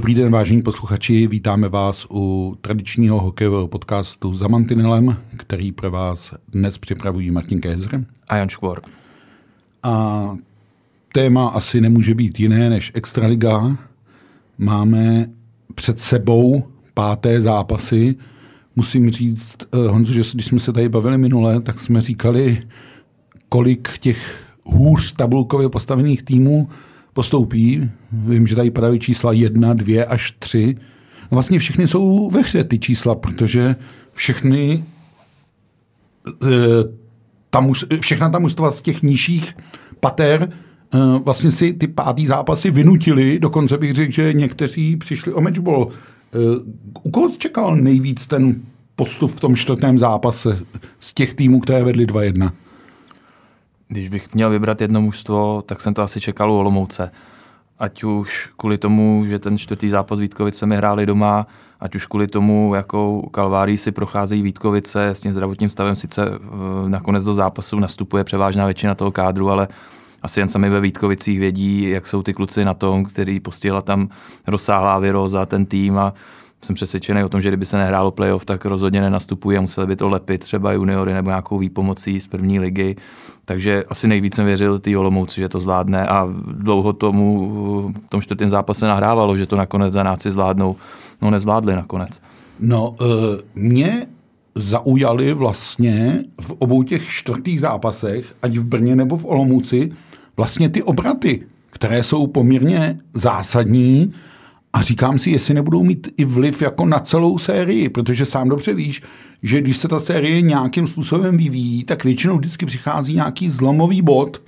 Dobrý den, vážení posluchači, vítáme vás u tradičního hokejového podcastu za Mantinelem, který pro vás dnes připravují Martin Kézer a Jan Škvor. A téma asi nemůže být jiné než Extraliga. Máme před sebou páté zápasy. Musím říct, eh, Honzo, že když jsme se tady bavili minule, tak jsme říkali, kolik těch hůř tabulkově postavených týmů postoupí. Vím, že tady padají čísla 1, 2 až 3. No vlastně všechny jsou ve hře ty čísla, protože všechny eh, tam, všechna ta mužstva z těch nižších pater eh, vlastně si ty pátý zápasy vynutili, dokonce bych řekl, že někteří přišli o matchball. Eh, u koho čekal nejvíc ten postup v tom čtvrtém zápase z těch týmů, které vedly 2-1? Když bych měl vybrat jedno mužstvo, tak jsem to asi čekal u Olomouce. Ať už kvůli tomu, že ten čtvrtý zápas Vítkovice mi hráli doma, ať už kvůli tomu, jakou kalvárii si procházejí Vítkovice s tím zdravotním stavem, sice eh, nakonec do zápasu nastupuje převážná většina toho kádru, ale asi jen sami ve Vítkovicích vědí, jak jsou ty kluci na tom, který postihla tam rozsáhlá viróza ten tým a jsem přesvědčený o tom, že kdyby se nehrálo playoff, tak rozhodně nenastupují a museli by to lepit třeba juniory nebo nějakou výpomocí z první ligy. Takže asi nejvíc jsem věřil té Olomouci, že to zvládne a dlouho tomu v tom čtvrtém zápase nahrávalo, že to nakonec Danáci zvládnou. No nezvládli nakonec. No, uh, mě zaujali vlastně v obou těch čtvrtých zápasech, ať v Brně nebo v Olomouci, vlastně ty obraty, které jsou poměrně zásadní a říkám si, jestli nebudou mít i vliv jako na celou sérii, protože sám dobře víš, že když se ta série nějakým způsobem vyvíjí, tak většinou vždycky přichází nějaký zlomový bod,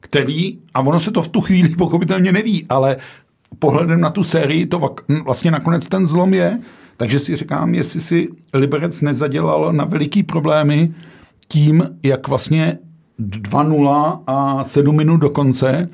který, a ono se to v tu chvíli pochopitelně neví, ale pohledem na tu sérii to vlastně nakonec ten zlom je, takže si říkám, jestli si Liberec nezadělal na veliký problémy tím, jak vlastně 2-0 a 7 minut do konce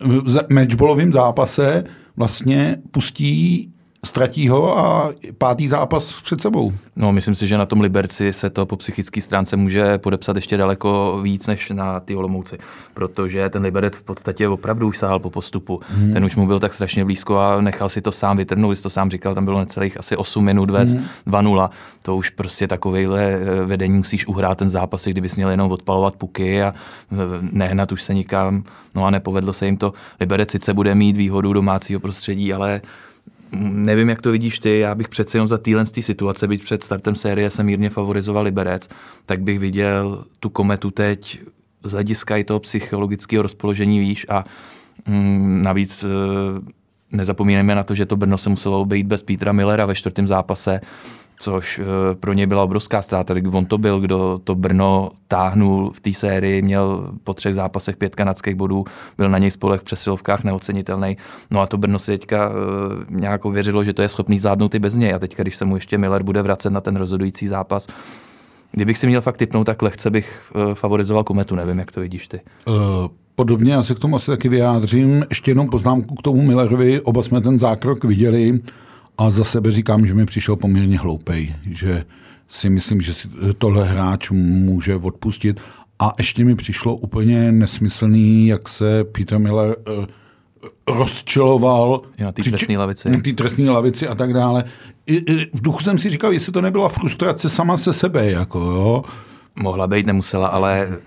v matchballovém zápase vlastně pustí ztratí ho a pátý zápas před sebou. No, myslím si, že na tom Liberci se to po psychické stránce může podepsat ještě daleko víc než na ty Olomouci, protože ten Liberec v podstatě opravdu už sahal po postupu. Hmm. Ten už mu byl tak strašně blízko a nechal si to sám vytrhnout, to sám říkal, tam bylo necelých asi 8 minut vec, hmm. 2-0. To už prostě takovejhle eh, vedení musíš uhrát ten zápas, kdybys měl jenom odpalovat puky a eh, nehnat už se nikam. No a nepovedlo se jim to. Liberec sice bude mít výhodu domácího prostředí, ale Nevím, jak to vidíš ty, já bych přece jenom za téhle situace, byť před startem série jsem mírně favorizoval Liberec, tak bych viděl tu kometu teď z hlediska i toho psychologického rozpoložení výš a mm, navíc e, nezapomínáme na to, že to Brno se muselo obejít bez Petra Millera ve čtvrtém zápase což eh, pro ně byla obrovská ztráta. On to byl, kdo to Brno táhnul v té sérii, měl po třech zápasech pět kanadských bodů, byl na něj spolech v přesilovkách neocenitelný. No a to Brno si teďka eh, nějak věřilo, že to je schopný zvládnout i bez něj. A teďka, když se mu ještě Miller bude vracet na ten rozhodující zápas, Kdybych si měl fakt typnout, tak lehce bych eh, favorizoval Kometu, nevím, jak to vidíš ty. Uh, podobně, já se k tomu asi taky vyjádřím. Ještě jenom poznámku k tomu Millerovi, oba jsme ten zákrok viděli. A za sebe říkám, že mi přišel poměrně hloupej, že si myslím, že si tohle hráč může odpustit. A ještě mi přišlo úplně nesmyslný, jak se Peter Miller uh, rozčiloval. Na té trestní lavici. Na té trestní lavici a tak dále. I, I, v duchu jsem si říkal, jestli to nebyla frustrace sama se sebe. Jako, jo. Mohla být, nemusela, ale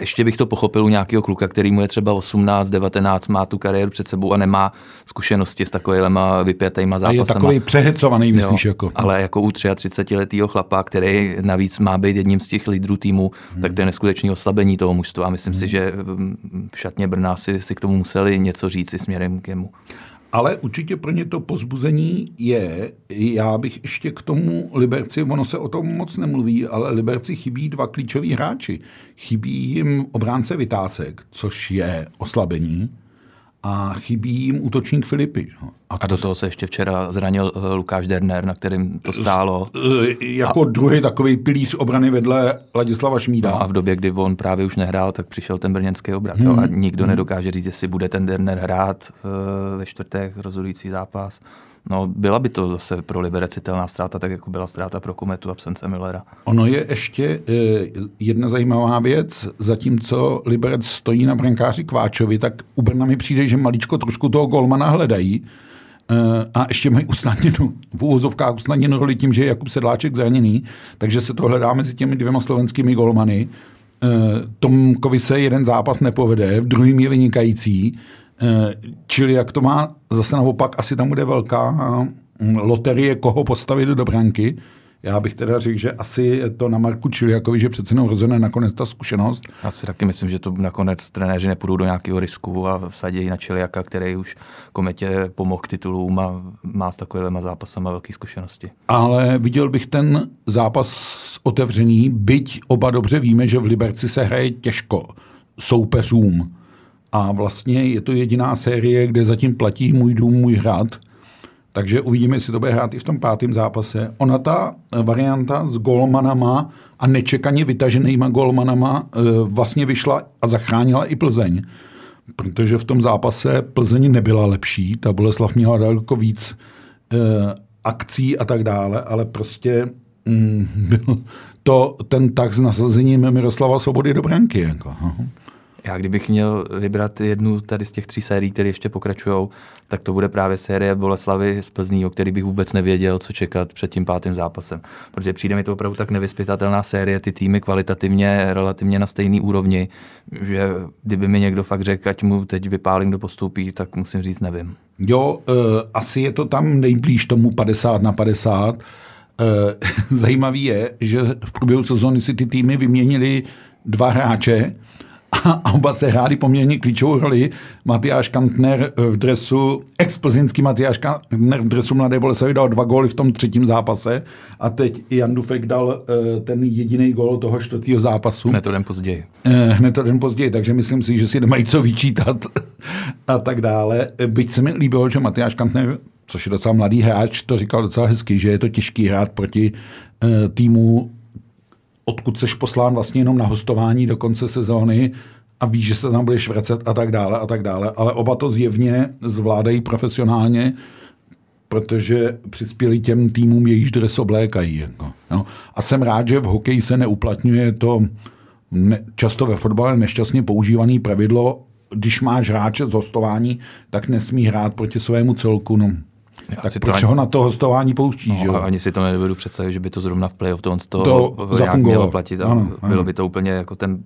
ještě bych to pochopil u nějakého kluka, který mu je třeba 18, 19, má tu kariéru před sebou a nemá zkušenosti s takovýma vypětejma zápasama. A je takový přehecovaný, myslíš? Jo, jako. Ale jako u 33 letého chlapa, který navíc má být jedním z těch lídrů týmu, hmm. tak to je neskutečné oslabení toho mužstva. A myslím hmm. si, že v šatně Brna si, si k tomu museli něco říct i směrem k jemu. Ale určitě pro ně to pozbuzení je, já bych ještě k tomu Liberci, ono se o tom moc nemluví, ale Liberci chybí dva klíčoví hráči. Chybí jim obránce Vytásek, což je oslabení, a chybí jim útočník Filipy. A, a do toho se ještě včera zranil uh, Lukáš Derner, na kterým to stálo. S, jako a, druhý takový pilíř obrany vedle Ladislava Šmída. No a v době, kdy on právě už nehrál, tak přišel ten brněnský obrat. Hmm. Jo, a nikdo hmm. nedokáže říct, jestli bude ten Derner hrát uh, ve čtvrtek rozhodující zápas. No, byla by to zase pro Liberec citelná ztráta, tak jako byla ztráta pro Kometu absence Millera. Ono je ještě eh, jedna zajímavá věc. Zatímco Liberec stojí na brankáři Kváčovi, tak u Brna mi přijde, že maličko trošku toho golmana hledají. Eh, a ještě mají usnadněnou, v úvozovkách usnadněnou roli tím, že je Jakub Sedláček zraněný, takže se to hledá mezi těmi dvěma slovenskými golmany. Eh, Tomkovi se jeden zápas nepovede, v druhým je vynikající. Eh, čili jak to má zase naopak, asi tam bude velká hm, loterie, koho postavit do branky. Já bych teda řekl, že asi je to na Marku Čiliakovi, že přece jenom rozhodne nakonec ta zkušenost. Já si taky myslím, že to nakonec trenéři nepůjdou do nějakého risku a vsadí na Čiliaka, který už kometě pomohl k titulům a má s takovými zápasama velké zkušenosti. Ale viděl bych ten zápas otevřený, byť oba dobře víme, že v Liberci se hraje těžko soupeřům a vlastně je to jediná série, kde zatím platí můj dům, můj hrad. Takže uvidíme, jestli to bude hrát i v tom pátém zápase. Ona ta varianta s golmanama a nečekaně vytaženýma golmanama e, vlastně vyšla a zachránila i Plzeň. Protože v tom zápase Plzeň nebyla lepší, ta Boleslav měla daleko víc e, akcí a tak dále, ale prostě mm, byl to ten tak s nasazením Miroslava Svobody do branky. Jako. Já kdybych měl vybrat jednu tady z těch tří sérií, které ještě pokračují, tak to bude právě série Boleslavy z Plzní, o který bych vůbec nevěděl, co čekat před tím pátým zápasem. Protože přijde mi to opravdu tak nevyspytatelná série, ty týmy kvalitativně relativně na stejný úrovni, že kdyby mi někdo fakt řekl, ať mu teď vypálím, kdo postupí, tak musím říct, nevím. Jo, uh, asi je to tam nejblíž tomu 50 na 50. Uh, zajímavý je, že v průběhu sezóny si ty týmy vyměnili dva hráče, a oba se hráli poměrně klíčovou roli. Matyáš Kantner v dresu, ex-plzeňský Matyáš Kantner v dresu Mladé Boleslavy dal dva góly v tom třetím zápase a teď Jan Dufek dal uh, ten jediný gól toho čtvrtého zápasu. Hned to den později. Uh, hned to den později, takže myslím si, že si nemají co vyčítat a tak dále. Byť se mi líbilo, že Matyáš Kantner což je docela mladý hráč, to říkal docela hezky, že je to těžký hrát proti uh, týmu odkud seš poslán vlastně jenom na hostování do konce sezóny a víš, že se tam budeš vracet a tak dále a tak dále. Ale oba to zjevně zvládají profesionálně, protože přispěli těm týmům, jejíž dres oblékají. Jako, no. A jsem rád, že v hokeji se neuplatňuje to ne, často ve fotbale nešťastně používané pravidlo, když máš hráče z hostování, tak nesmí hrát proti svému celku. No. Tak proč ani... ho na to hostování pouštíš? No, jo? Ani si to nedovedu představit, že by to zrovna v playoff to, to, to nějak mělo platit. A ano, bylo ano. by to úplně jako ten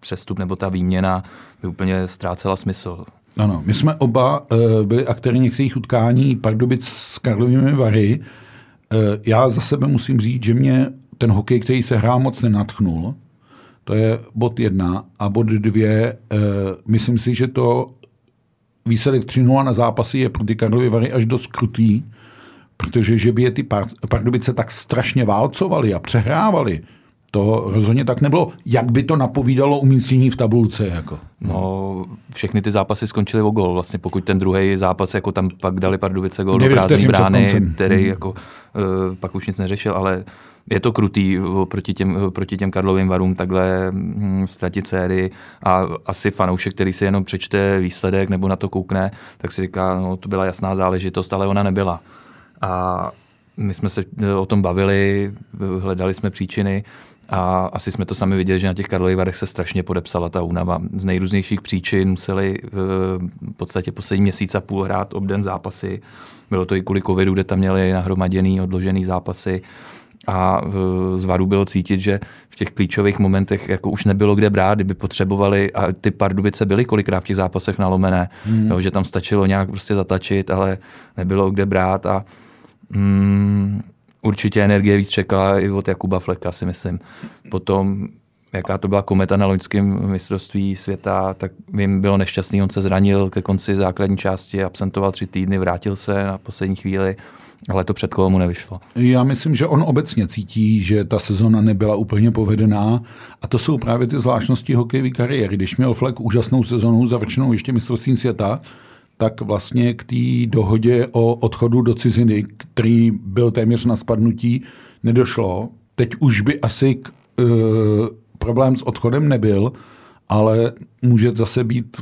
přestup nebo ta výměna by úplně ztrácela smysl. Ano, my jsme oba uh, byli aktéry některých utkání Pardubic s Karlovými Vary. Uh, já za sebe musím říct, že mě ten hokej, který se hrál, moc nenatchnul. To je bod jedna. A bod dvě, uh, myslím si, že to výsledek 3 na zápasy je pro ty Karlovy Vary až dost krutý, protože že by je ty Pardubice tak strašně válcovali a přehrávali, to rozhodně tak nebylo. Jak by to napovídalo umístění v tabulce? Jako? No, všechny ty zápasy skončily o gol. Vlastně pokud ten druhý zápas, jako tam pak dali Pardubice gol do prázdné brány, který mm. jako, uh, pak už nic neřešil, ale je to krutý proti těm, proti těm Karlovým varům takhle hm, ztratit sérii a asi fanoušek, který si jenom přečte výsledek nebo na to koukne, tak si říká, no to byla jasná záležitost, ale ona nebyla. A my jsme se o tom bavili, hledali jsme příčiny a asi jsme to sami viděli, že na těch Karlových Varech se strašně podepsala ta únava. Z nejrůznějších příčin museli v podstatě poslední měsíc a půl hrát obden zápasy. Bylo to i kvůli covidu, kde tam měli nahromaděný, odložený zápasy a z Varu bylo cítit, že v těch klíčových momentech jako už nebylo kde brát, kdyby potřebovali a ty Pardubice byly kolikrát v těch zápasech nalomené, hmm. jo, že tam stačilo nějak prostě zatačit, ale nebylo kde brát a mm, určitě energie víc čekala i od Jakuba Fleka, si myslím. Potom jaká to byla kometa na loňském mistrovství světa, tak vím, bylo nešťastný, on se zranil ke konci základní části, absentoval tři týdny, vrátil se na poslední chvíli, ale to před mu nevyšlo. Já myslím, že on obecně cítí, že ta sezona nebyla úplně povedená a to jsou právě ty zvláštnosti hokejové kariéry. Když měl Fleck úžasnou sezonu, zavrčenou ještě mistrovstvím světa, tak vlastně k té dohodě o odchodu do ciziny, který byl téměř na spadnutí, nedošlo. Teď už by asi k, e, problém s odchodem nebyl, ale může zase být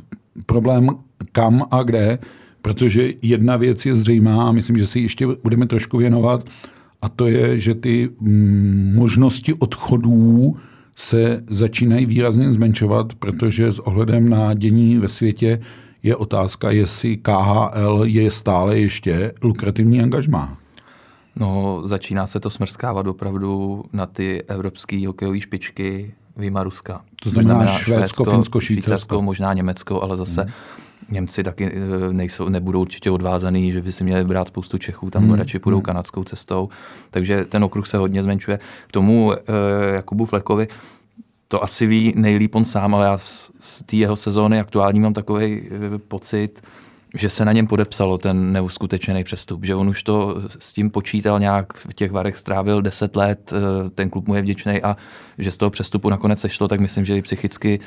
problém kam a kde, protože jedna věc je zřejmá a myslím, že si ještě budeme trošku věnovat, a to je, že ty mm, možnosti odchodů se začínají výrazně zmenšovat, protože s ohledem na dění ve světě je otázka, jestli KHL je stále ještě lukrativní angažmá. No, začíná se to smrskávat opravdu na ty evropské hokejové špičky výjima Ruska. To znamená, znamená Švédsko, Švédsko Finsko, Švýcarsko. Švýcarsko, možná Německo, ale zase hmm. Němci taky eh, nejsou, nebudou určitě odvázaný, že by si měli brát spoustu Čechů, tam hmm. radši půjdou hmm. kanadskou cestou. Takže ten okruh se hodně zmenšuje. K tomu eh, Jakubu Flekovi, to asi ví nejlíp on sám, ale já z, z té jeho sezóny aktuální mám takový eh, pocit, že se na něm podepsalo ten neuskutečený přestup, že on už to s tím počítal nějak, v těch varech strávil 10 let, eh, ten klub mu je vděčný a že z toho přestupu nakonec sešlo, tak myslím, že i psychicky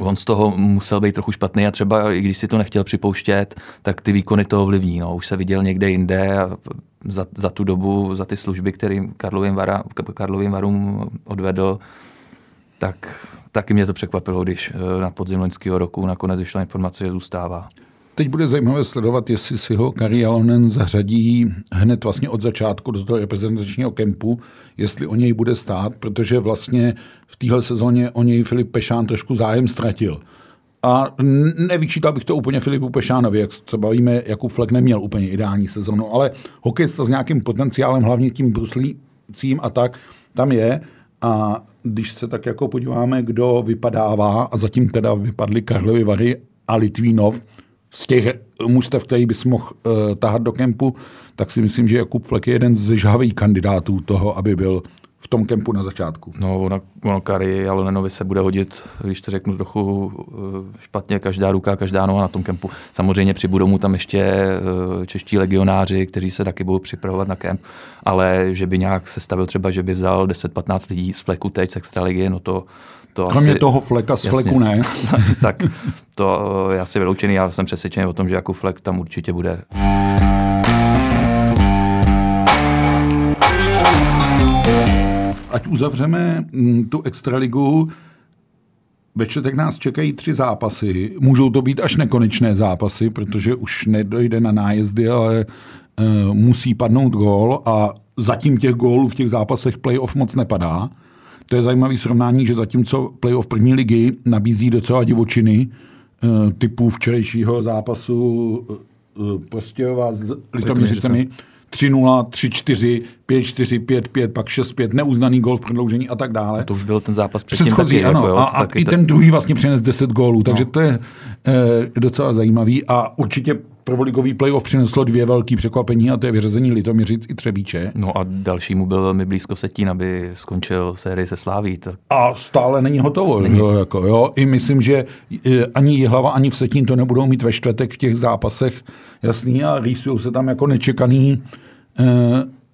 on z toho musel být trochu špatný a třeba i když si to nechtěl připouštět, tak ty výkony to ovlivní. No. Už se viděl někde jinde a za, za tu dobu, za ty služby, kterým Karlovým, Vara, Karlovým Varům odvedl, tak taky mě to překvapilo, když eh, na podzim loňského roku nakonec vyšla informace, že zůstává. Teď bude zajímavé sledovat, jestli si ho Kari Alonen zařadí hned vlastně od začátku do toho reprezentačního kempu, jestli o něj bude stát, protože vlastně v téhle sezóně o něj Filip Pešán trošku zájem ztratil. A nevyčítal bych to úplně Filipu Pešánovi, jak se bavíme, Jakub Flek neměl úplně ideální sezonu, ale hokejista s nějakým potenciálem, hlavně tím bruslícím a tak, tam je. A když se tak jako podíváme, kdo vypadává, a zatím teda vypadly Karlovy Vary a Litvínov, z těch mužstev, který bys mohl uh, tahat do kempu, tak si myslím, že Jakub Flek je jeden z žhavých kandidátů toho, aby byl v tom kempu na začátku. No, ono, ono Kari Alonenovi se bude hodit, když to řeknu trochu eh, špatně, každá ruka, každá noha na tom kempu. Samozřejmě přibudou mu tam ještě eh, čeští legionáři, kteří se taky budou připravovat na kemp, ale že by nějak se stavil třeba, že by vzal 10-15 lidí z fleku teď z extraligy, no to, to Kromě asi, toho fleka z jasně, fleku ne. tak to je asi vyloučený. Já jsem přesvědčený o tom, že jako flek tam určitě bude. Ať uzavřeme mm, tu extraligu, ve čtvrtek nás čekají tři zápasy. Můžou to být až nekonečné zápasy, protože už nedojde na nájezdy, ale uh, musí padnout gól a zatím těch gólů v těch zápasech playoff moc nepadá. To je zajímavé srovnání, že zatímco playoff první ligy nabízí docela divočiny eh, typu včerejšího zápasu eh, Prostějova s Litoměřicemi, 3-0, 3-4, 5-4, 5-5, pak 6-5, neuznaný gol v prodloužení a tak dále. A to už byl ten zápas předtím Předchozí, taky. ano, jako, jo, a, a i ten druhý vlastně přines 10 gólů, takže no. to je e, docela zajímavý a určitě prvoligový playoff přineslo dvě velké překvapení a to je vyřazení Litoměřic i Třebíče. No a dalšímu byl velmi blízko Setín, aby skončil sérii se Sláví. Tak... A stále není hotovo. Není. Jo, jako, jo. I myslím, že e, ani Jihlava, ani v Setín to nebudou mít ve čtvrtek v těch zápasech jasný a rýsují se tam jako nečekaný e,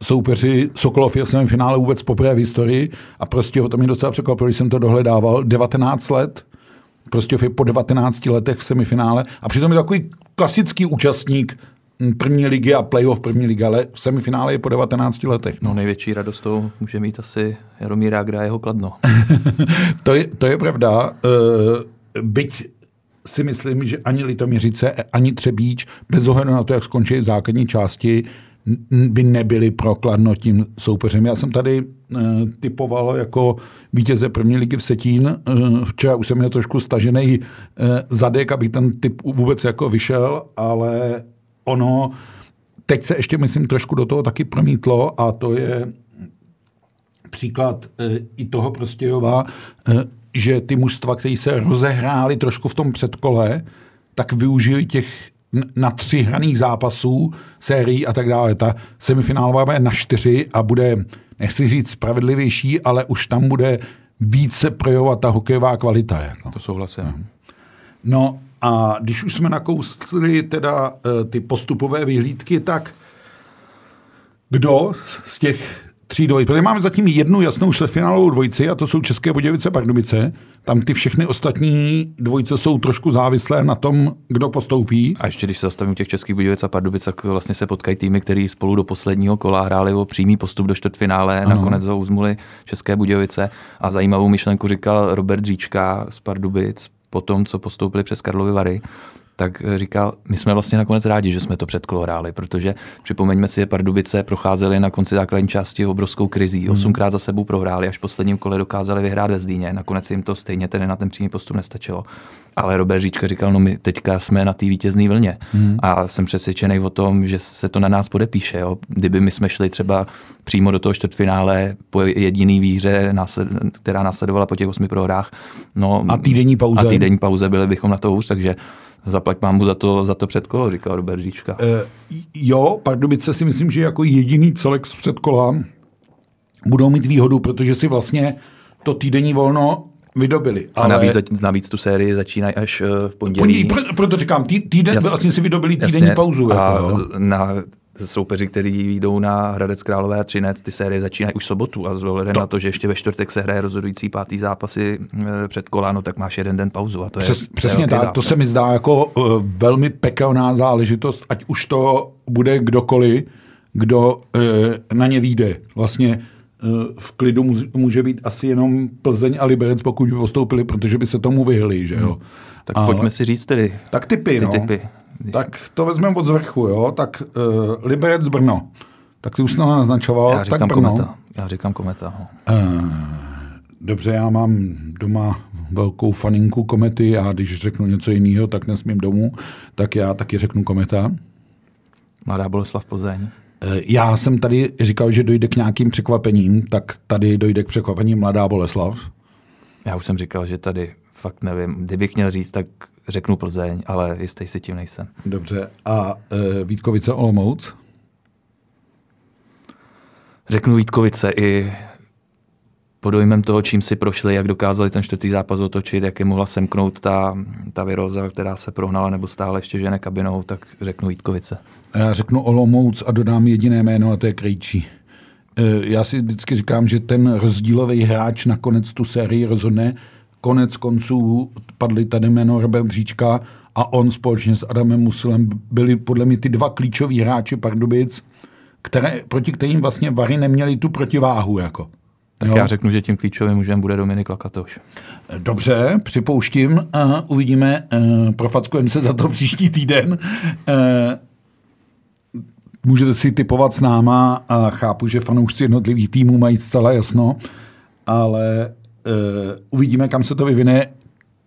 soupeři Sokolov je v finále vůbec poprvé v historii a prostě ho to mě docela překvapilo, když jsem to dohledával. 19 let prostě po 19 letech v semifinále a přitom je takový klasický účastník první ligy a playoff první ligy, ale v semifinále je po 19 letech. No, no největší radost to může mít asi Jaromír Agra jeho kladno. to, je, to je pravda. Uh, byť si myslím, že ani Litoměřice, ani Třebíč, bez ohledu na to, jak skončí základní části, by nebyli prokladno tím soupeřem. Já jsem tady uh, typoval jako vítěze první ligy v Setín. Uh, včera už jsem měl trošku stažený uh, zadek, aby ten typ vůbec jako vyšel, ale ono teď se ještě, myslím, trošku do toho taky promítlo a to je příklad i toho Prostějova, že ty mužstva, které se rozehrály trošku v tom předkole, tak využijí těch na tři hraných zápasů, sérií a tak dále. Ta semifinálová bude na čtyři a bude, nechci říct spravedlivější, ale už tam bude více projevovat ta hokejová kvalita. Jako. To souhlasím. No a když už jsme nakousli teda eh, ty postupové vyhlídky, tak kdo z těch tří dvojic, protože máme zatím jednu jasnou čtvrtfinálovou dvojici a to jsou České Budějovice Pardubice. Tam ty všechny ostatní dvojice jsou trošku závislé na tom, kdo postoupí. A ještě když se zastavím těch Českých Budějovic a Pardubic, tak vlastně se potkají týmy, který spolu do posledního kola hráli o přímý postup do čtvrtfinále, ano. nakonec ho uzmuli České Budějovice a zajímavou myšlenku říkal Robert Říčka z Pardubic po tom, co postoupili přes Karlovy Vary, tak říkal, my jsme vlastně nakonec rádi, že jsme to předkolo hráli, protože připomeňme si, že Pardubice procházeli na konci základní části obrovskou krizí. Hmm. Osmkrát za sebou prohráli, až v posledním kole dokázali vyhrát ve Zdíně. Nakonec jim to stejně tedy na ten přímý postup nestačilo. Ale Robert Říčka říkal, no my teďka jsme na té vítězné vlně hmm. a jsem přesvědčený o tom, že se to na nás podepíše. Jo. Kdyby my jsme šli třeba přímo do toho čtvrtfinále po jediný výhře, která následovala po těch osmi prohrách. No, a týdenní pauze. A týdenní pauze byli bychom na to už, takže zaplať mám mu za to, za to předkolo, říkal Robert Říčka. E, jo, Pardubice si myslím, že jako jediný celek z předkola budou mít výhodu, protože si vlastně to týdenní volno vydobili. Ale... A navíc, navíc tu sérii začínají až eh, v pondělí. Proto, proto říkám, tý, týden, jasně, vlastně si vydobili týdenní jasně, pauzu. A jako, na soupeři, kteří jdou na Hradec Králové a Třinec, ty série začínají už sobotu a z to... na to, že ještě ve čtvrtek se hraje rozhodující pátý zápasy eh, před koláno, tak máš jeden den pauzu. A to Přes, je, přesně tak, zápas. to se mi zdá jako uh, velmi pekelná záležitost, ať už to bude kdokoliv, kdo uh, na ně vyjde. Vlastně v klidu může být asi jenom Plzeň a Liberec, pokud by postoupili, protože by se tomu vyhli, že jo. Hmm. Tak Ale... pojďme si říct tedy. Tak typy, ty no. typy. Tak to vezmeme od zvrchu, jo. Tak uh, Liberec Brno. Tak ty už jsi naznačoval. Já říkám tak Brno. kometa. Já říkám kometa. No. Uh, dobře, já mám doma velkou faninku komety a když řeknu něco jiného, tak nesmím domů, tak já taky řeknu kometa. Mladá Boleslav Plzeň. Eh, já jsem tady říkal, že dojde k nějakým překvapením, tak tady dojde k překvapení Mladá Boleslav. Já už jsem říkal, že tady fakt nevím. Kdybych měl říct, tak řeknu Plzeň, ale jistý si tím nejsem. Dobře. A e, Vítkovice Olomouc? Řeknu Vítkovice i pod dojmem toho, čím si prošli, jak dokázali ten čtvrtý zápas otočit, jak je mohla semknout ta, ta viroza, která se prohnala nebo stále ještě žene kabinou, tak řeknu Vítkovice. Já řeknu Olomouc a dodám jediné jméno a to je Krejčí. E, já si vždycky říkám, že ten rozdílový hráč nakonec tu sérii rozhodne, konec konců padly tady jméno Robert Říčka a on společně s Adamem Musilem byli podle mě ty dva klíčoví hráči Pardubic, které, proti kterým vlastně Vary neměli tu protiváhu. Jako. Tak jo. já řeknu, že tím klíčovým mužem bude Dominik Lakatoš. Dobře, připouštím. A uvidíme, profackujeme se za to příští týden. Můžete si typovat s náma a chápu, že fanoušci jednotlivých týmů mají zcela jasno, ale Eh, uvidíme, kam se to vyvine.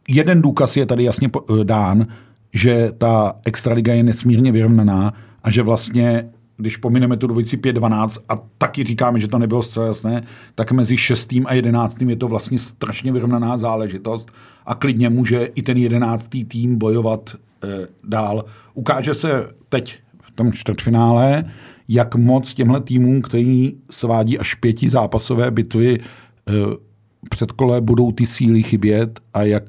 Jeden důkaz je tady jasně eh, dán, že ta extraliga je nesmírně vyrovnaná a že vlastně když pomineme tu dvojici 5-12 a taky říkáme, že to nebylo zcela jasné, tak mezi 6. a 11. je to vlastně strašně vyrovnaná záležitost a klidně může i ten 11. tým bojovat e, dál. Ukáže se teď v tom čtvrtfinále, jak moc těmhle týmům, který svádí až pěti zápasové bitvy, e, předkole budou ty síly chybět a jak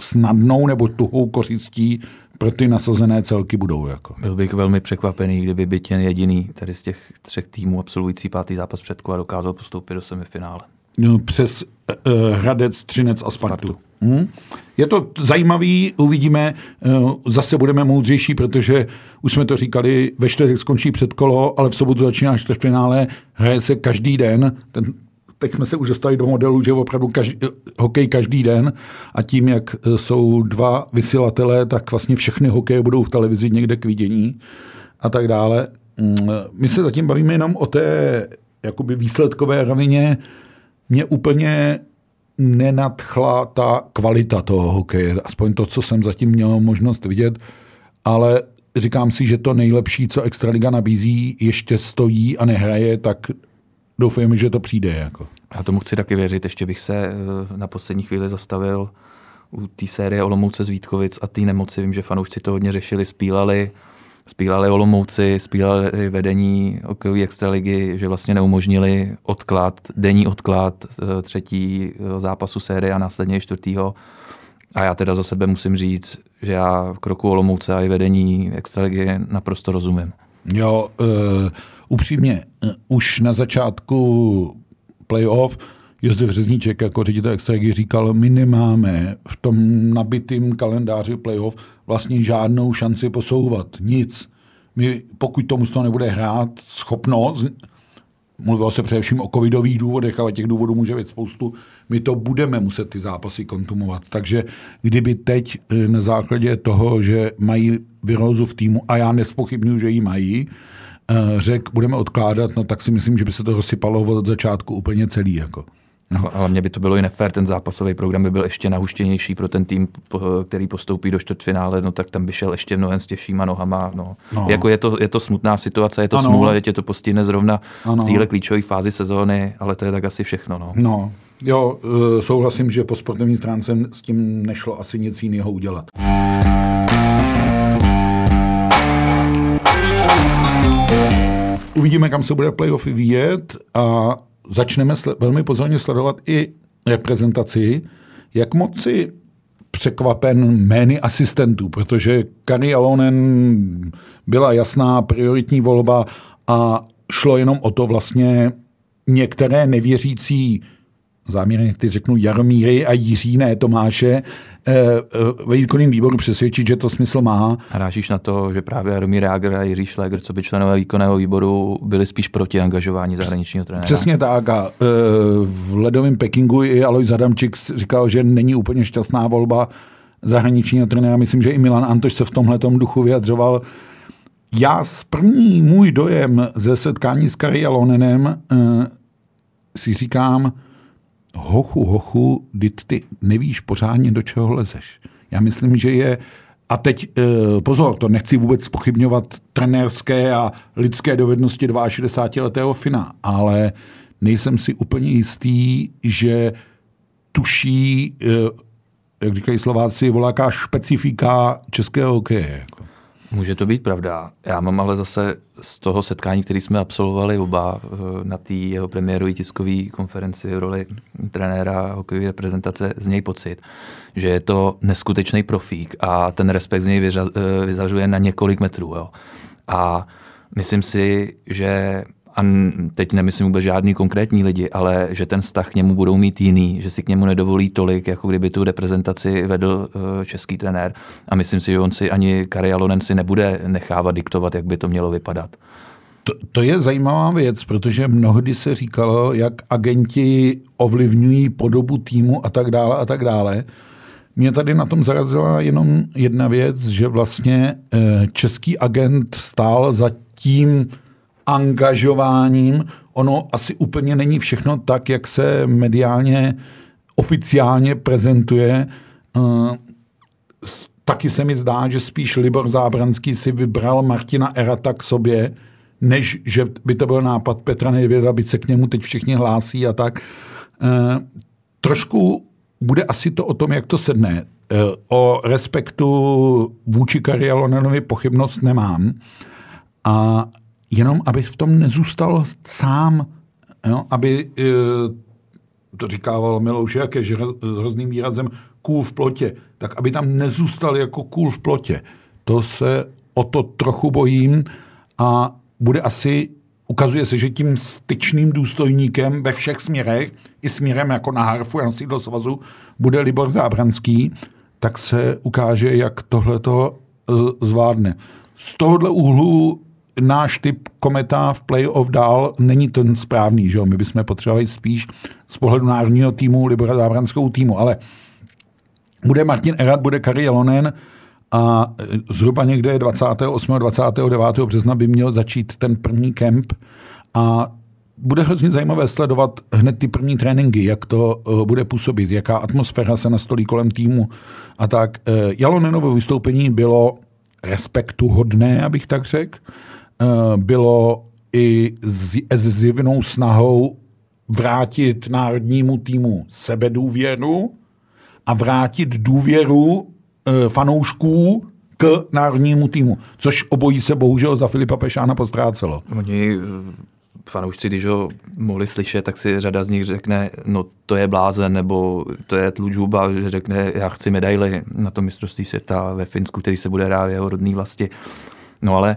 snadnou nebo tuhou kořistí pro ty nasazené celky budou. Jako. Byl bych velmi překvapený, kdyby by ten jediný tady z těch třech týmů absolvující pátý zápas předkola dokázal postoupit do semifinále. No, přes uh, Hradec, Třinec a Spartu. Spartu. Hmm. Je to zajímavý, uvidíme, uh, zase budeme moudřejší, protože už jsme to říkali, ve čtvrtek skončí předkolo, ale v sobotu začíná čtvrtfinále, hraje se každý den, ten teď jsme se už dostali do modelu, že opravdu každý, hokej každý den a tím, jak e, jsou dva vysílatelé, tak vlastně všechny hokeje budou v televizi někde k vidění a tak dále. Mm, my se zatím bavíme jenom o té jakoby výsledkové rovině. Mě úplně nenadchla ta kvalita toho hokeje, aspoň to, co jsem zatím měl možnost vidět, ale říkám si, že to nejlepší, co Extraliga nabízí, ještě stojí a nehraje, tak doufujeme, že to přijde. Jako. Já tomu chci taky věřit, ještě bych se eh, na poslední chvíli zastavil u té série Olomouce z Vítkovic a té nemoci. Vím, že fanoušci to hodně řešili, spílali. spílali Olomouci, spílali vedení hokejové extraligy, že vlastně neumožnili odklad, denní odklad eh, třetí eh, zápasu série a následně čtvrtýho. A já teda za sebe musím říct, že já kroku Olomouce a i vedení extraligy naprosto rozumím. Jo, uh, upřímně, uh, už na začátku playoff Josef Řezníček jako ředitel extraligy říkal, my nemáme v tom nabitém kalendáři playoff vlastně žádnou šanci posouvat. Nic. My, pokud tomu to nebude hrát schopnost, mluvilo se především o covidových důvodech, ale těch důvodů může být spoustu, my to budeme muset ty zápasy kontumovat. Takže kdyby teď eh, na základě toho, že mají virózu v týmu, a já nespochybnuju, že ji mají, eh, řek, budeme odkládat, no tak si myslím, že by se to rozsypalo od začátku úplně celý. Jako. No. Ale mě by to bylo i nefér, ten zápasový program by byl ještě nahuštěnější pro ten tým, který postoupí do čtvrtfinále, no tak tam by šel ještě mnohem s těžšíma nohama. No. No. Jako je to, je to smutná situace, je to ano. smůla, je tě to postihne zrovna ano. v téhle klíčové fázi sezóny, ale to je tak asi všechno. No. no. Jo, e, souhlasím, že po sportovní stránce s tím nešlo asi nic jiného udělat. Uvidíme, kam se bude playoff vyjet a začneme sl- velmi pozorně sledovat i reprezentaci, jak moc si překvapen jmény asistentů, protože Kari Alonen byla jasná prioritní volba a šlo jenom o to vlastně některé nevěřící záměrně ty řeknu Jaromíry a Jiří, ne Tomáše, eh, eh, ve výkonném výboru přesvědčit, že to smysl má. Hrášíš na to, že právě Jaromír Jágr a Jiří Šléger, co by členové výkonného výboru, byli spíš proti angažování zahraničního trenéra? Přesně tak. A eh, v ledovém Pekingu i Alois Adamčík říkal, že není úplně šťastná volba zahraničního trenéra. Myslím, že i Milan Antoš se v tomhle duchu vyjadřoval. Já z první můj dojem ze setkání s Kari Alonenem si říkám, hochu, hochu, dit ty nevíš pořádně, do čeho lezeš. Já myslím, že je a teď eh, pozor, to nechci vůbec pochybňovat trenérské a lidské dovednosti 62-letého Fina, ale nejsem si úplně jistý, že tuší, eh, jak říkají Slováci, voláká špecifika českého hokeje. Jako. Může to být pravda. Já mám ale zase z toho setkání, který jsme absolvovali oba eh, na té jeho premiérové tiskové konferenci v roli trenéra hokejové reprezentace, z něj pocit, že je to neskutečný profík a ten respekt z něj eh, vyzařuje na několik metrů. Jo. A myslím si, že a teď nemyslím vůbec žádný konkrétní lidi, ale že ten vztah k němu budou mít jiný, že si k němu nedovolí tolik, jako kdyby tu reprezentaci vedl eh, český trenér. A myslím si, že on si ani Kari Alonen si nebude nechávat diktovat, jak by to mělo vypadat. To, to je zajímavá věc, protože mnohdy se říkalo, jak agenti ovlivňují podobu týmu a tak dále a tak dále. Mě tady na tom zarazila jenom jedna věc, že vlastně eh, český agent stál za tím angažováním. Ono asi úplně není všechno tak, jak se mediálně oficiálně prezentuje. Eh, taky se mi zdá, že spíš Libor Zábranský si vybral Martina Erata k sobě, než že by to byl nápad Petra Nevěda, byť se k němu teď všichni hlásí a tak. Eh, trošku bude asi to o tom, jak to sedne. Eh, o respektu vůči Karialonenovi pochybnost nemám. A jenom aby v tom nezůstal sám, jo? aby, e, to říkával Milouš jak je hrozným výrazem, kůl v plotě, tak aby tam nezůstal jako kůl v plotě. To se o to trochu bojím a bude asi, ukazuje se, že tím styčným důstojníkem ve všech směrech, i směrem jako na Harfu na sídlo svazu, bude Libor Zábranský, tak se ukáže, jak tohle to e, zvládne. Z tohohle úhlu náš typ kometa v playoff dál není ten správný, že jo? My bychom potřebovali spíš z pohledu národního týmu, Libora Zábranského týmu, ale bude Martin Erat, bude Kari Jalonen a zhruba někde 28. 29. března by měl začít ten první kemp a bude hrozně zajímavé sledovat hned ty první tréninky, jak to uh, bude působit, jaká atmosféra se nastolí kolem týmu a tak. Uh, Jalonenovo vystoupení bylo respektu hodné, abych tak řekl. Eh, bylo i s zjevnou snahou vrátit národnímu týmu sebedůvěru a vrátit důvěru eh, fanoušků k národnímu týmu, což obojí se bohužel za Filipa Pešána postrácelo. Oni fanoušci, když ho mohli slyšet, tak si řada z nich řekne, no to je blázen, nebo to je tlučuba, že řekne, já chci medaily na to mistrovství světa ve Finsku, který se bude hrát v jeho rodné vlasti. No ale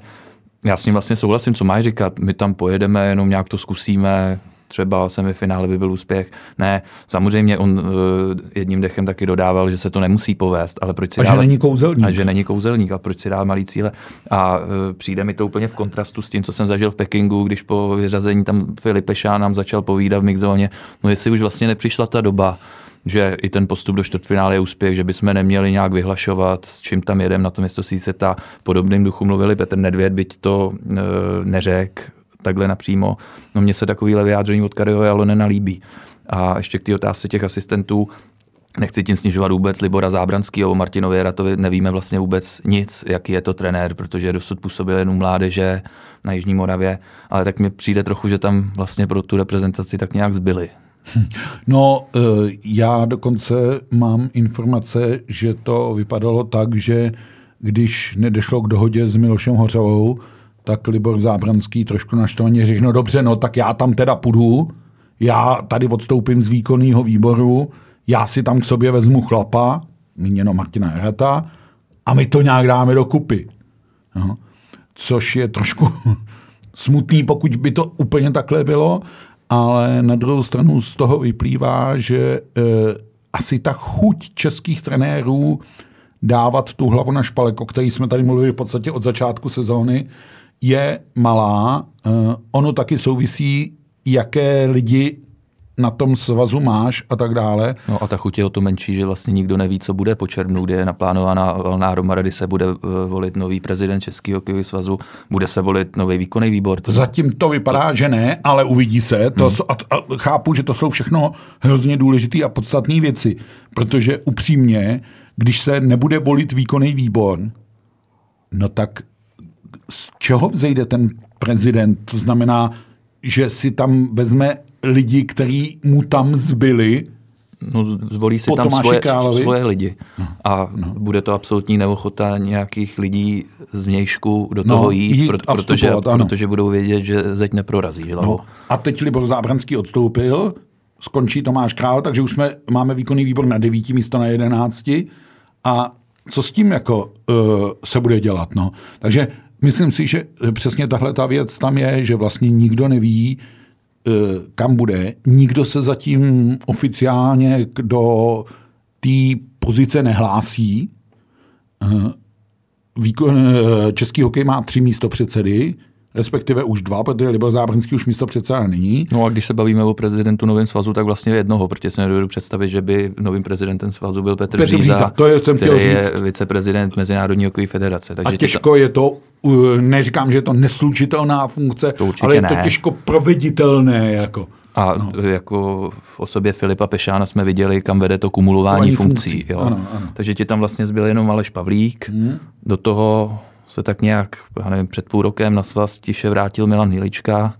já s ním vlastně souhlasím, co máš říkat, my tam pojedeme, jenom nějak to zkusíme, třeba semifinále by byl úspěch. Ne, samozřejmě on uh, jedním dechem taky dodával, že se to nemusí povést, ale proč si a dá, že není kouzelník. A že není kouzelník a proč si dá malý cíle. A uh, přijde mi to úplně v kontrastu s tím, co jsem zažil v Pekingu, když po vyřazení tam Filip Pešá nám začal povídat v mixzóně, no jestli už vlastně nepřišla ta doba, že i ten postup do čtvrtfinále je úspěch, že bychom neměli nějak vyhlašovat, čím tam jedem na to město ta Podobným duchu mluvili Petr Nedvěd, byť to e, neřek takhle napřímo. No mně se takovýhle vyjádření od Kariho Jalonena líbí. A ještě k té otázce těch asistentů, Nechci tím snižovat vůbec Libora Zábranského o Martinovi Ratovi, nevíme vlastně vůbec nic, jaký je to trenér, protože dosud působil jen u mládeže na Jižní Moravě, ale tak mi přijde trochu, že tam vlastně pro tu reprezentaci tak nějak zbyli. No, eh, já dokonce mám informace, že to vypadalo tak, že když nedešlo k dohodě s Milošem Hořavou, tak Libor Zábranský trošku naštvaně řekl, no dobře, no tak já tam teda půjdu, já tady odstoupím z výkonného výboru, já si tam k sobě vezmu chlapa, míněno Martina Erata, a my to nějak dáme do kupy. No. Což je trošku smutný, pokud by to úplně takhle bylo, ale na druhou stranu z toho vyplývá, že e, asi ta chuť českých trenérů dávat tu hlavu na špalek, o který jsme tady mluvili v podstatě od začátku sezóny, je malá. E, ono taky souvisí, jaké lidi na tom svazu máš a tak dále. No a ta chuť je o to menší, že vlastně nikdo neví, co bude po červnu, kdy je naplánovaná valná hromada, kdy se bude eh, volit nový prezident Českého hokejového svazu, bude se volit nový výkonný výbor. To... Zatím to vypadá, to... že ne, ale uvidí se. To hmm. a, a chápu, že to jsou všechno hrozně důležité a podstatné věci, protože upřímně, když se nebude volit výkonný výbor, no tak z čeho vzejde ten prezident? To znamená, že si tam vezme lidi, kteří mu tam zbyli, No, zvolí si tam svoje, svoje lidi. No, a no. bude to absolutní neochota nějakých lidí z vnějšku do no, toho jít, jít pro, protože, protože budou vědět, že zeď neprorazí. No. A teď Libor Zábranský odstoupil, skončí Tomáš Král, takže už jsme, máme výkonný výbor na devíti místo na jedenácti. A co s tím jako uh, se bude dělat? No? Takže myslím si, že přesně tahle ta věc tam je, že vlastně nikdo neví, Eh, kam bude. Nikdo se zatím oficiálně do té pozice nehlásí. Eh, výkon, eh, český hokej má tři místo předsedy, respektive už dva, protože Libor Zábrnský už místo předseda není. No a když se bavíme o prezidentu novém svazu, tak vlastně jednoho, protože se nedovedu představit, že by novým prezidentem svazu byl Petr, Petr Bříza, Bříza, to je, jsem který je viceprezident Mezinárodní hokejové federace. Takže a těžko je to, neříkám, že je to neslučitelná funkce, to ale je to ne. těžko proveditelné. Jako. A no. jako v osobě Filipa Pešána jsme viděli, kam vede to kumulování funkcí. funkcí. Jo. Ano, ano. Takže ti tam vlastně zbyl jenom Aleš Pavlík, hmm. do toho se tak nějak, já nevím, před půl rokem na svaz tiše vrátil Milan Hilička.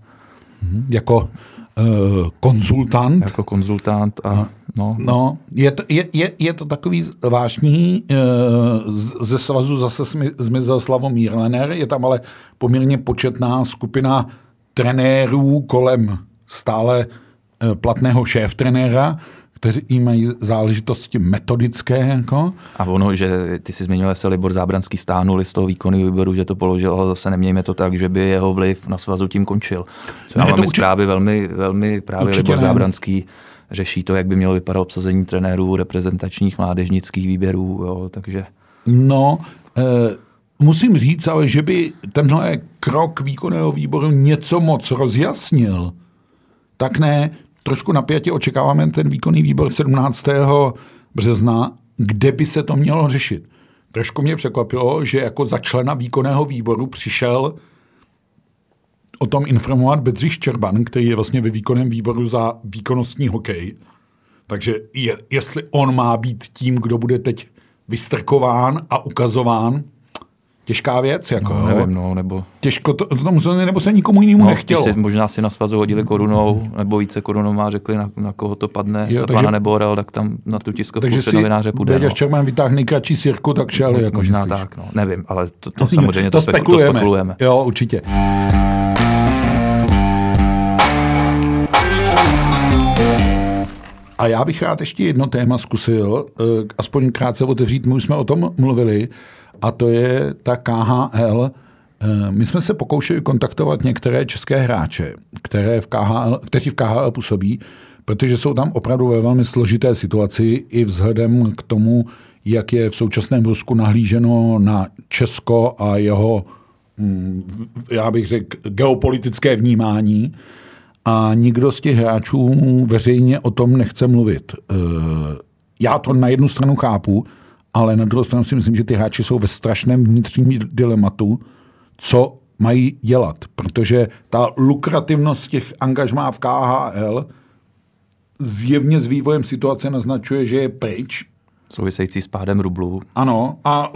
Hmm, jako uh, konzultant. Jako konzultant a no. no je, to, je, je, je to takový vážný, uh, ze svazu zase zmizel Slavomír Lener, je tam ale poměrně početná skupina trenérů kolem stále uh, platného šéf trenéra, kteří mají záležitosti metodické. Jako. A ono, že ty si zmiňoval se Libor Zábranský stánul z toho výkonu výboru, že to položil, ale zase nemějme to tak, že by jeho vliv na svazu tím končil. Co ne, máme zprávy velmi, velmi právě Libor ne. Zábranský řeší to, jak by mělo vypadat obsazení trenérů, reprezentačních, mládežnických výběrů, jo, takže... No, e, musím říct, ale že by tenhle krok výkonného výboru něco moc rozjasnil, tak ne, trošku napětě očekáváme ten výkonný výbor 17. března, kde by se to mělo řešit. Trošku mě překvapilo, že jako za člena výkonného výboru přišel o tom informovat Bedřich Čerban, který je vlastně ve výkonném výboru za výkonnostní hokej. Takže je, jestli on má být tím, kdo bude teď vystrkován a ukazován, těžká věc. Jako, no, nevím, no, nebo... Těžko to, to tomu, nebo se nikomu jinému no, nechtělo. Si, možná si na svazu hodili korunou, nebo více korunou má řekli, na, na koho to padne, jo, takže, pana nebo Orel, tak tam na tu tiskovku takže si novináře půjde. Takže no. Čermán vytáhne nejkratší sirku, tak šel. Jako možná myslíš. tak, no, nevím, ale to, to samozřejmě to, to, spekulujeme. to spekulujeme. Jo, určitě. A já bych rád ještě jedno téma zkusil, eh, aspoň krátce otevřít, my už jsme o tom mluvili, a to je ta KHL. Eh, my jsme se pokoušeli kontaktovat některé české hráče, které v KHL, kteří v KHL působí, protože jsou tam opravdu ve velmi složité situaci i vzhledem k tomu, jak je v současném Rusku nahlíženo na Česko a jeho, mm, já bych řekl, geopolitické vnímání a nikdo z těch hráčů veřejně o tom nechce mluvit. Eh, já to na jednu stranu chápu, ale na druhou stranu si myslím, že ty hráči jsou ve strašném vnitřním dilematu, co mají dělat, protože ta lukrativnost těch angažmá v KHL zjevně s vývojem situace naznačuje, že je pryč. Související s pádem rublu. Ano, a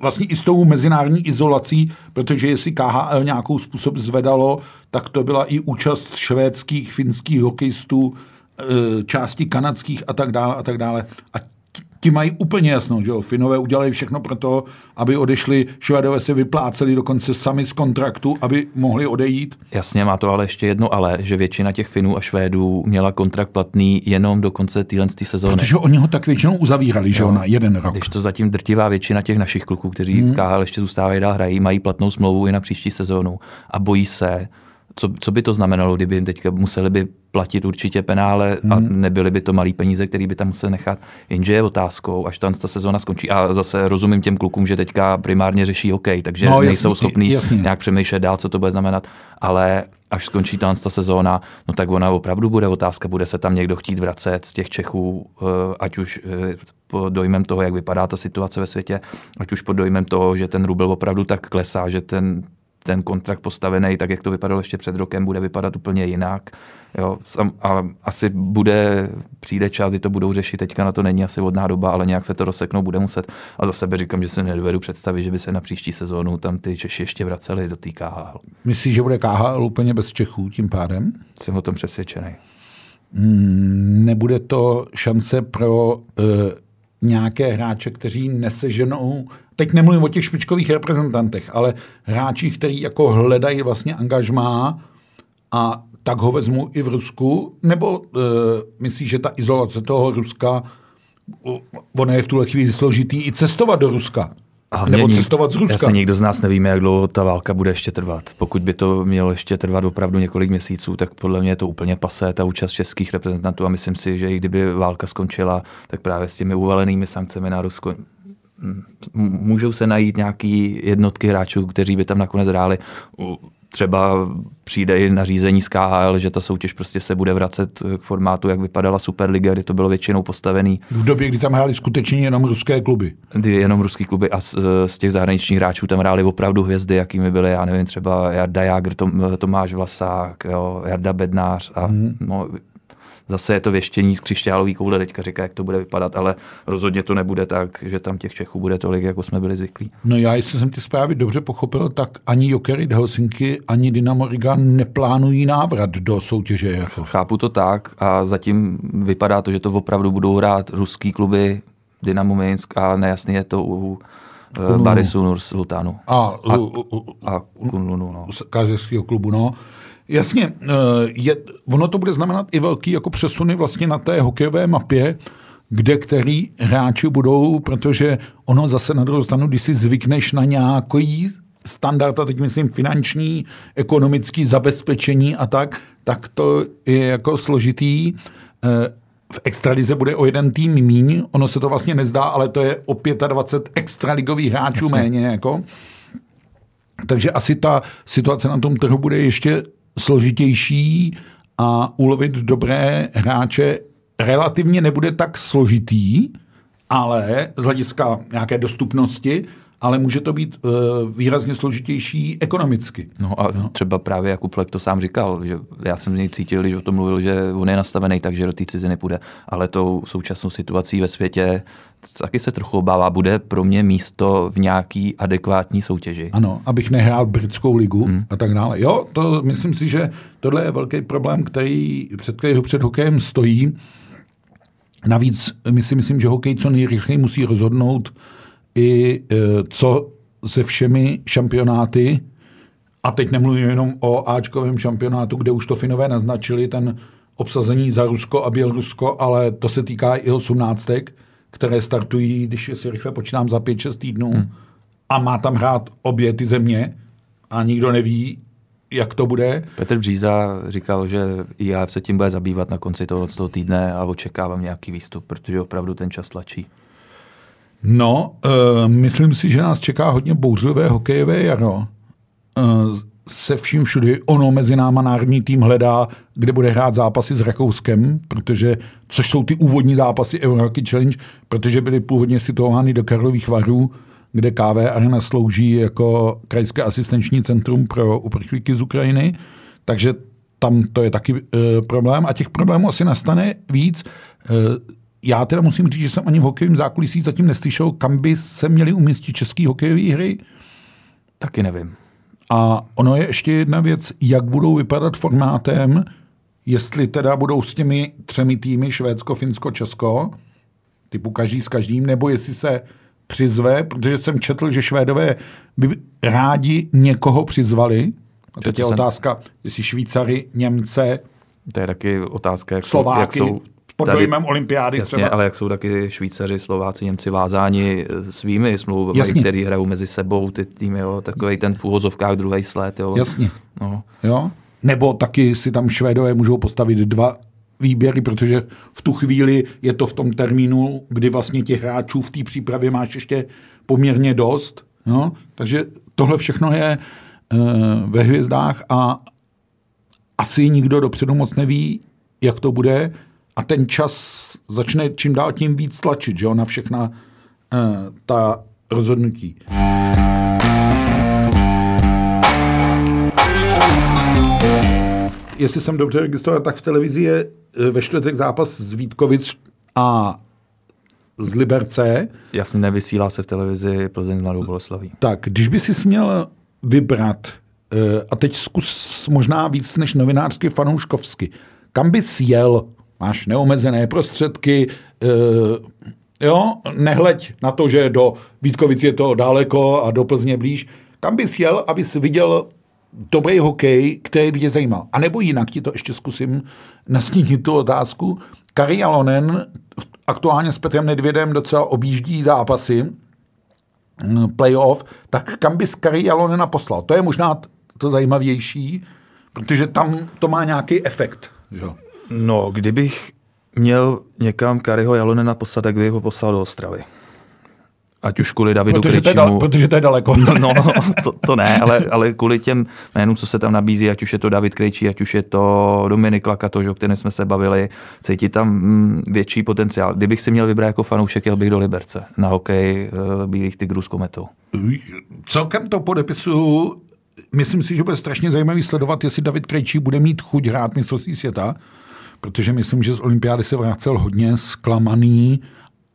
vlastně i s tou mezinárodní izolací, protože jestli KHL nějakou způsob zvedalo, tak to byla i účast švédských, finských hokejistů, e, části kanadských a tak dále a tak dále. A ti mají úplně jasno, že jo. Finové udělali všechno pro to, aby odešli, Švédové se vypláceli dokonce sami z kontraktu, aby mohli odejít. Jasně, má to ale ještě jedno ale, že většina těch Finů a Švédů měla kontrakt platný jenom do konce téhle sezóny. Protože oni ho tak většinou uzavírali, že jo, na jeden rok. Když to zatím drtivá většina těch našich kluků, kteří hmm. v KHL ještě zůstávají dál hrají, mají platnou smlouvu i na příští sezónu a bojí se, co, co by to znamenalo, kdyby jim teďka museli by platit určitě penále a hmm. nebyly by to malý peníze, který by tam museli nechat. Jenže je otázkou, až ta, ta sezóna skončí. A zase rozumím těm klukům, že teďka primárně řeší OK, takže no, nejsou jasný, schopní jasný. nějak přemýšlet dál, co to bude znamenat. Ale až skončí ta, ta sezóna, no tak ona opravdu bude otázka, bude se tam někdo chtít vracet z těch Čechů, eh, ať už eh, pod dojmem toho, jak vypadá ta situace ve světě, ať už pod dojmem toho, že ten rubel opravdu tak klesá, že ten ten kontrakt postavený, tak jak to vypadalo ještě před rokem, bude vypadat úplně jinak. Jo, a asi bude, přijde čas, kdy to budou řešit, teďka na to není asi vodná doba, ale nějak se to rozseknout bude muset. A za sebe říkám, že si nedovedu představit, že by se na příští sezónu tam ty Češi ještě vraceli do té KHL. Myslíš, že bude KHL úplně bez Čechů tím pádem? Jsem o tom přesvědčený. Hmm, nebude to šance pro uh, nějaké hráče, kteří neseženou teď nemluvím o těch špičkových reprezentantech, ale hráči, kteří jako hledají vlastně angažmá a tak ho vezmu i v Rusku, nebo uh, myslíš, že ta izolace toho Ruska, ono je v tuhle chvíli složitý i cestovat do Ruska? A nebo cestovat z Ruska. Jasně, nikdo z nás nevíme, jak dlouho ta válka bude ještě trvat. Pokud by to mělo ještě trvat opravdu několik měsíců, tak podle mě je to úplně pasé, ta účast českých reprezentantů. A myslím si, že i kdyby válka skončila, tak právě s těmi uvalenými sankcemi na Rusko můžou se najít nějaký jednotky hráčů, kteří by tam nakonec hráli. Třeba přijde i nařízení z KHL, že ta soutěž prostě se bude vracet k formátu, jak vypadala Superliga, kdy to bylo většinou postavený. V době, kdy tam hráli skutečně jenom ruské kluby. Kdy jenom ruský kluby a z, z těch zahraničních hráčů tam hráli opravdu hvězdy, jakými byly, já nevím, třeba Jarda Jágr, Tom, Tomáš Vlasák, jo, Jarda Bednář a hmm. no, zase je to věštění z křišťálový koule, teďka říká, jak to bude vypadat, ale rozhodně to nebude tak, že tam těch Čechů bude tolik, jako jsme byli zvyklí. No já, jestli jsem ty zprávy dobře pochopil, tak ani Jokerit Helsinki, ani Dynamo Riga neplánují návrat do soutěže. Jako. Chápu to tak a zatím vypadá to, že to opravdu budou hrát ruský kluby Dynamo Minsk a nejasný je to u eh, Kunlunu. Barisu Nursultánu. A, a, a Kunlunu, no. Z klubu, no. Jasně, eh, je, ono to bude znamenat i velký jako přesuny vlastně na té hokejové mapě, kde který hráči budou, protože ono zase na druhou stranu, když si zvykneš na nějaký standard, a teď myslím finanční, ekonomický zabezpečení a tak, tak to je jako složitý. Eh, v extralize bude o jeden tým míň, ono se to vlastně nezdá, ale to je o 25 extraligových hráčů Jasně. méně. Jako. Takže asi ta situace na tom trhu bude ještě složitější a ulovit dobré hráče relativně nebude tak složitý, ale z hlediska nějaké dostupnosti, ale může to být uh, výrazně složitější ekonomicky. No a no. třeba právě Jakub Flek to sám říkal, že já jsem z něj cítil, když o tom mluvil, že on je nastavený tak, že do té ciziny půjde, ale tou současnou situací ve světě taky se trochu obává, bude pro mě místo v nějaký adekvátní soutěži. Ano, abych nehrál britskou ligu hmm. a tak dále. Jo, to myslím si, že tohle je velký problém, který před kterého před hokejem stojí. Navíc my si myslím, že hokej co nejrychleji musí rozhodnout i e, co se všemi šampionáty, a teď nemluvím jenom o Ačkovém šampionátu, kde už to Finové naznačili, ten obsazení za Rusko a Bělorusko, ale to se týká i 18, které startují, když si rychle počítám, za 5-6 týdnů hmm. a má tam hrát obě ty země a nikdo neví, jak to bude. Petr Bříza říkal, že IAF se tím bude zabývat na konci toho, toho týdne a očekávám nějaký výstup, protože opravdu ten čas tlačí. No, uh, myslím si, že nás čeká hodně bouřlivé hokejové jaro. Uh, se vším všudy ono mezi náma národní tým hledá, kde bude hrát zápasy s Rakouskem, protože, což jsou ty úvodní zápasy Eurohockey Challenge, protože byly původně situovány do Karlových varů, kde KV Arena slouží jako krajské asistenční centrum pro uprchlíky z Ukrajiny. Takže tam to je taky uh, problém a těch problémů asi nastane víc. Uh, já teda musím říct, že jsem ani v hokejovém zákulisí zatím neslyšel, kam by se měly umístit český hokejové hry. Taky nevím. A ono je ještě jedna věc, jak budou vypadat formátem, jestli teda budou s těmi třemi týmy Švédsko, Finsko, Česko, typu každý s každým, nebo jestli se přizve, protože jsem četl, že Švédové by rádi někoho přizvali. A teď je otázka, jestli Švýcary, Němce, to je taky otázka, jak, Slováky, jak jsou pod tady, dojmem olympiády jasně, třeba. ale jak jsou taky Švýcaři, Slováci, Němci vázáni svými smlouvami, který hrajou mezi sebou ty týmy, jo, takový ten v úhozovkách druhý sled. Jo. Jasně. No. Jo? Nebo taky si tam Švédové můžou postavit dva výběry, protože v tu chvíli je to v tom termínu, kdy vlastně těch hráčů v té přípravě máš ještě poměrně dost. Jo? Takže tohle všechno je e, ve hvězdách a asi nikdo dopředu moc neví, jak to bude a ten čas začne čím dál tím víc tlačit že jo, na všechna uh, ta rozhodnutí. Jestli jsem dobře registroval, tak v televizi je eh, ve čtvrtek zápas z Vítkovic a z Liberce. Jasně, nevysílá se v televizi Plzeň na Boleslaví. Tak, když by si směl vybrat, eh, a teď zkus možná víc než novinářsky fanouškovsky, kam bys jel máš neomezené prostředky, e, jo, nehleď na to, že do Vítkovic je to daleko a do Plzně blíž. Kam bys jel, abys viděl dobrý hokej, který by tě zajímal? A nebo jinak ti to ještě zkusím nastínit tu otázku. Kari Jalonen aktuálně s Petrem Nedvědem docela objíždí zápasy, playoff, tak kam bys Kari Jalonena poslal? To je možná to zajímavější, protože tam to má nějaký efekt. Jo. No, kdybych měl někam Kariho Jalonena poslat, tak bych ho poslal do Ostravy. Ať už kvůli Davidu protože Krejčímu. To je, protože to je daleko. No, to, to, ne, ale, ale kvůli těm jménům, co se tam nabízí, ať už je to David Krejčí, ať už je to Dominik Lakatoš, o kterém jsme se bavili, cítí tam mm, větší potenciál. Kdybych si měl vybrat jako fanoušek, jel bych do Liberce na hokej uh, Bílých tigrů s kometou. Celkem to podepisu myslím si, že bude strašně zajímavý sledovat, jestli David Krejčí bude mít chuť hrát mistrovství světa, protože myslím, že z olympiády se vracel hodně zklamaný,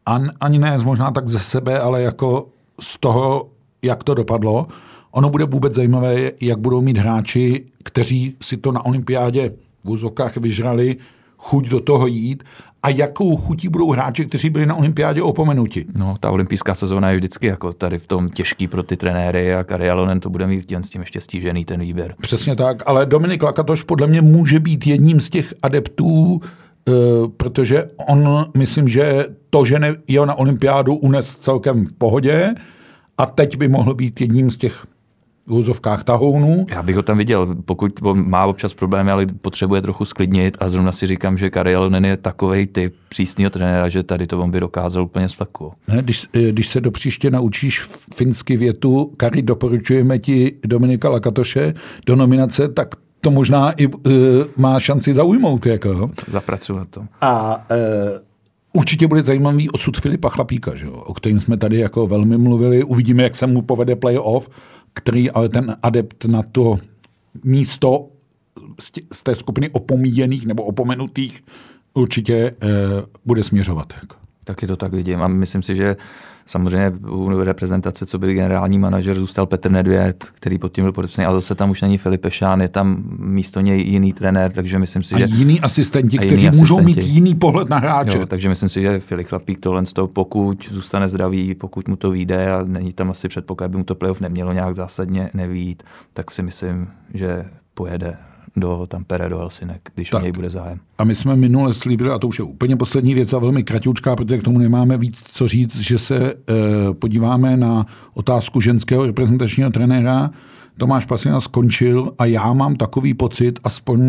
an, ani ne možná tak ze sebe, ale jako z toho, jak to dopadlo. Ono bude vůbec zajímavé, jak budou mít hráči, kteří si to na olympiádě v úzokách vyžrali, chuť do toho jít a jakou chutí budou hráči, kteří byli na olympiádě opomenuti. No, ta olympijská sezóna je vždycky jako tady v tom těžký pro ty trenéry a Kari Alonen to bude mít s tím ještě stížený ten výběr. Přesně tak, ale Dominik Lakatoš podle mě může být jedním z těch adeptů, eh, protože on, myslím, že to, že ne, jel na olympiádu, unes celkem v pohodě a teď by mohl být jedním z těch úzovkách tahounů. Já bych ho tam viděl, pokud on má občas problémy, ale potřebuje trochu sklidnit a zrovna si říkám, že Karel Nen je takový typ přísného trenéra, že tady to on by dokázal úplně s Ne, když, eh, když se do příště naučíš finsky větu, Kari, doporučujeme ti Dominika Lakatoše do nominace, tak to možná i uh, má šanci zaujmout. Jako. Zapracuji na to. A uh, určitě bude zajímavý osud Filipa Chlapíka, že jo, o kterým jsme tady jako velmi mluvili. Uvidíme, jak se mu povede playoff, který ale ten adept na to místo z té skupiny opomíjených nebo opomenutých určitě eh, bude směřovat. Taky to tak vidím a myslím si, že samozřejmě u reprezentace, co byl generální manažer, zůstal Petr Nedvěd, který pod tím byl podepsaný, a zase tam už není Filip Šán, je tam místo něj jiný trenér, takže myslím si, a že... jiný asistenti, jiný kteří asistenti. můžou mít jiný pohled na hráče. Jo, takže myslím si, že Filip Chlapík tohle z toho, pokud zůstane zdravý, pokud mu to vyjde a není tam asi předpoklad, aby mu to playoff nemělo nějak zásadně nevít, tak si myslím, že pojede do Tampere, do Helsinek, když tak. o něj bude zájem. A my jsme minule slíbili, a to už je úplně poslední věc a velmi kratičká, protože k tomu nemáme víc co říct, že se e, podíváme na otázku ženského reprezentačního trenéra. Tomáš Pasina skončil a já mám takový pocit, aspoň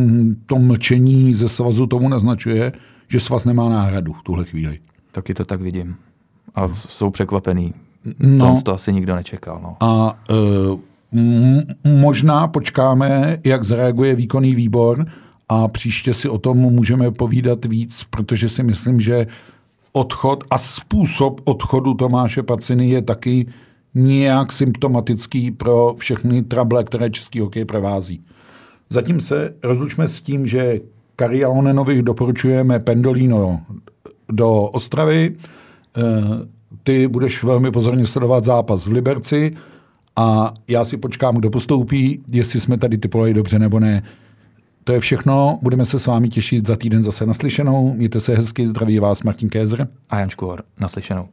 to mlčení ze svazu tomu naznačuje, že svaz nemá náhradu v tuhle chvíli. Taky to tak vidím. A jsou překvapený. No, to asi nikdo nečekal. No. A e, možná počkáme, jak zareaguje výkonný výbor a příště si o tom můžeme povídat víc, protože si myslím, že odchod a způsob odchodu Tomáše Paciny je taky nějak symptomatický pro všechny trable, které český hokej provází. Zatím se rozlučme s tím, že Kari Alonenovi doporučujeme Pendolino do Ostravy. Eh, ty budeš velmi pozorně sledovat zápas v Liberci a já si počkám, kdo postoupí, jestli jsme tady typovali dobře nebo ne. To je všechno, budeme se s vámi těšit za týden zase naslyšenou. Mějte se hezky, zdraví vás Martin Kézer a Jan Škůr, naslyšenou.